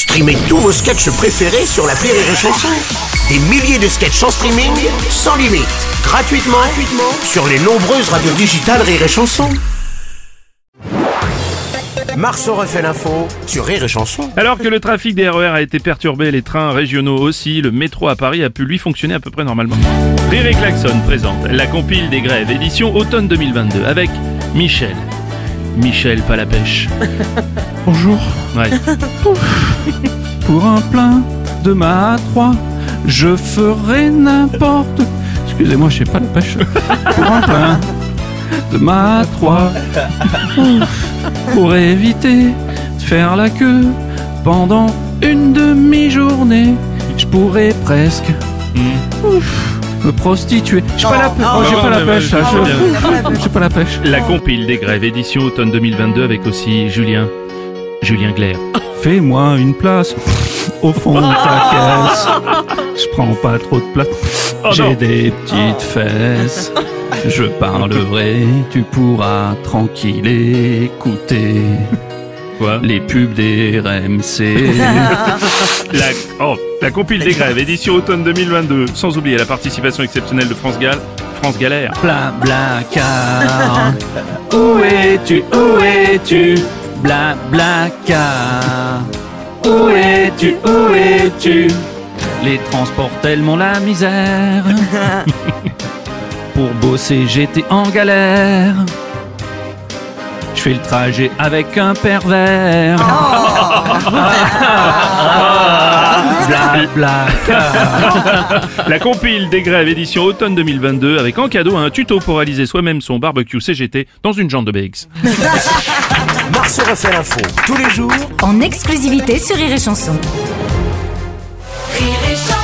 Streamez tous vos sketchs préférés sur la Rire et Chanson. Des milliers de sketchs en streaming, sans limite, gratuitement, gratuitement sur les nombreuses radios digitales Rire et Chanson. Marceau refait l'info sur Rire et Chanson. Alors que le trafic des RER a été perturbé, les trains régionaux aussi, le métro à Paris a pu lui fonctionner à peu près normalement. Rire et Klaxon présente la compile des grèves édition automne 2022 avec Michel. Michel Palapêche. Bonjour. Ouais. Pour un plein de ma 3, je ferai n'importe. Excusez-moi, je sais pas la pêche. Pour un plein de ma 3, pour éviter de faire la queue pendant une demi-journée, je pourrais presque ouf, me prostituer. J'ai pas la, oh, j'ai pas la pêche. J'ai pas la pêche. La compile des grèves édition automne 2022 avec aussi Julien. Julien Glaire. Fais-moi une place au fond de ta caisse. Je prends pas trop de place. Oh. J'ai des petites fesses. Je parle vrai, tu pourras tranquille écouter Quoi? les pubs des RMC. La, oh, la compile des grèves, édition automne 2022, sans oublier la participation exceptionnelle de France Gall, France Galère. Bla bla car. Où es-tu, où es-tu? Bla bla car. Où es-tu, où es-tu? Les transports tellement la misère. Pour bosser, j'étais en galère. Je fais le trajet avec un pervers. Bla bla car. La compile des grèves, édition automne 2022, avec en cadeau un tuto pour réaliser soi-même son barbecue CGT dans une jambe de BX. Marceau refait l'info tous les jours en exclusivité sur Rire et Rire et Chanson.